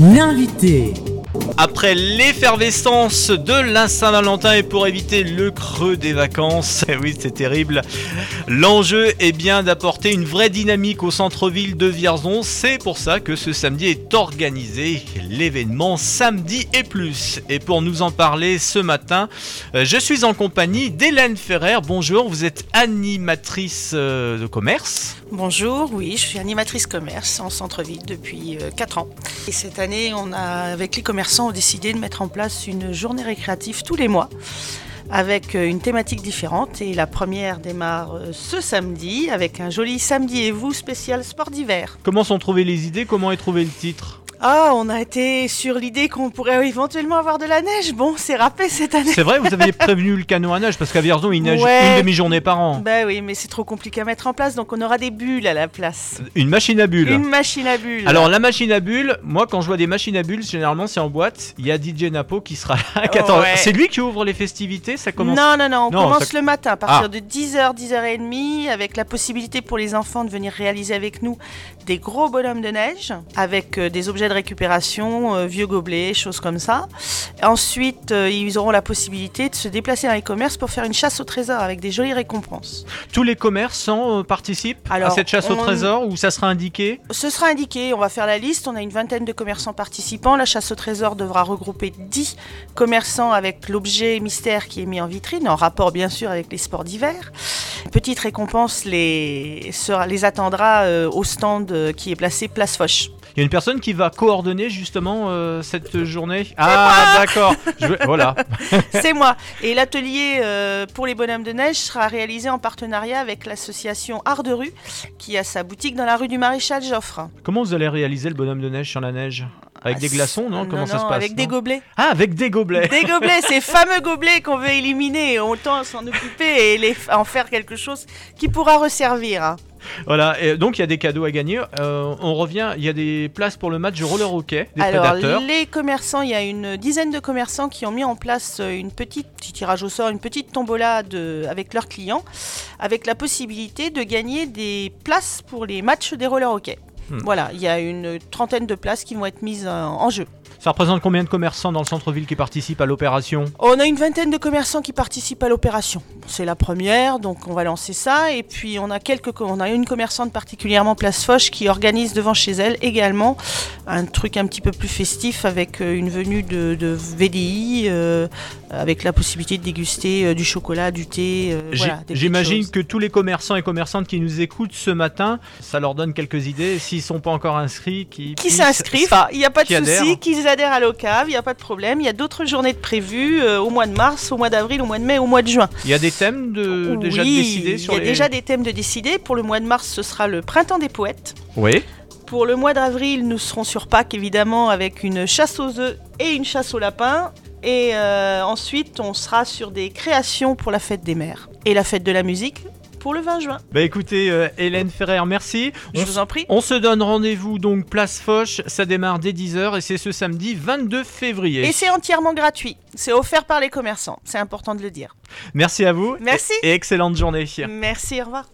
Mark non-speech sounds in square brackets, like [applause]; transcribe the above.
L'invité. Après l'effervescence de la Saint-Valentin et pour éviter le creux des vacances, [laughs] eh oui c'est terrible, l'enjeu est bien d'apporter une vraie dynamique au centre-ville de Vierzon. C'est pour ça que ce samedi est organisé l'événement Samedi et plus. Et pour nous en parler ce matin, euh, je suis en compagnie d'Hélène Ferrer. Bonjour, vous êtes animatrice euh, de commerce. Bonjour, oui, je suis animatrice commerce en centre-ville depuis 4 ans. Et cette année, on a, avec les commerçants, décidé de mettre en place une journée récréative tous les mois avec euh, une thématique différente. Et la première démarre euh, ce samedi avec un joli samedi et vous spécial sport d'hiver. Comment sont trouvées les idées? Comment est trouvé le titre? Ah, on a été sur l'idée qu'on pourrait éventuellement avoir de la neige. Bon, c'est râpé cette année. C'est vrai, vous aviez [laughs] prévenu le canot à neige parce qu'à Vierzon, il neige une demi-journée par an. Bah oui, mais c'est trop compliqué à mettre en place, donc on aura des bulles à la place. Une machine à bulles. Une machine à bulles. Alors la machine à bulles, moi quand je vois des machines à bulles, généralement c'est en boîte. Il y a DJ Napo qui sera là. C'est lui qui ouvre les festivités, ça commence. Non, non, non, on commence le matin à partir ah. de 10h, 10h30, avec la possibilité pour les enfants de venir réaliser avec nous des gros bonhommes de neige, avec euh, des objets de récupération euh, vieux gobelets, choses comme ça. Ensuite, euh, ils auront la possibilité de se déplacer dans les commerces pour faire une chasse au trésor avec des jolies récompenses. Tous les commerçants euh, participent à cette chasse au trésor ou ça sera indiqué Ce sera indiqué, on va faire la liste, on a une vingtaine de commerçants participants. La chasse au trésor devra regrouper 10 commerçants avec l'objet mystère qui est mis en vitrine, en rapport bien sûr avec les sports d'hiver. Petite récompense les, sera, les attendra au stand qui est placé Place Foch. Il y a une personne qui va coordonner justement euh, cette journée. Ah, d'accord. Voilà. [laughs] C'est moi. Et l'atelier euh, pour les bonhommes de neige sera réalisé en partenariat avec l'association Art de rue, qui a sa boutique dans la rue du Maréchal Joffre. Comment vous allez réaliser le bonhomme de neige sur la neige? Avec des glaçons, non? Comment ça se passe Avec des gobelets. Ah, avec des gobelets. Des gobelets, ces [laughs] fameux gobelets qu'on veut éliminer. Autant s'en occuper et les, en faire quelque chose qui pourra resservir. Hein. Voilà, et donc il y a des cadeaux à gagner. Euh, on revient, il y a des places pour le match de roller hockey des Alors, les commerçants, il y a une dizaine de commerçants qui ont mis en place euh, une petite petit tirage au sort, une petite tombola de, avec leurs clients, avec la possibilité de gagner des places pour les matchs des roller hockey. Hmm. Voilà, il y a une trentaine de places qui vont être mises en jeu. Ça représente combien de commerçants dans le centre-ville qui participent à l'opération? On a une vingtaine de commerçants qui participent à l'opération. C'est la première, donc on va lancer ça. Et puis on a quelques, on a une commerçante particulièrement Place Foch qui organise devant chez elle également un truc un petit peu plus festif avec euh, une venue de, VDI, euh, avec la possibilité de déguster euh, du chocolat, du thé. J'imagine que tous les commerçants et commerçantes qui nous écoutent ce matin, ça leur donne quelques idées. S'ils sont pas encore inscrits, qui qui s'inscrivent, il n'y a pas de souci, qu'ils adhèrent à l'OCAV, il n'y a pas de problème. Il y a d'autres journées de prévues euh, au mois de mars, au mois d'avril, au mois de mai, au mois de juin. Il y a des thèmes de, déjà décidés Il y a déjà des thèmes de décider. Pour le mois de mars, ce sera le printemps des poètes. Oui. Pour le mois d'avril, nous serons sur Pâques, évidemment, avec une chasse aux œufs et une chasse aux lapins. Et euh, ensuite, on sera sur des créations pour la fête des mères et la fête de la musique pour le 20 juin. Bah écoutez, euh, Hélène Ferrer, merci. Je vous en prie. On se donne rendez-vous donc place Foch, ça démarre dès 10h et c'est ce samedi 22 février. Et c'est entièrement gratuit. C'est offert par les commerçants, c'est important de le dire. Merci à vous. Merci. et excellente journée. Merci, au revoir.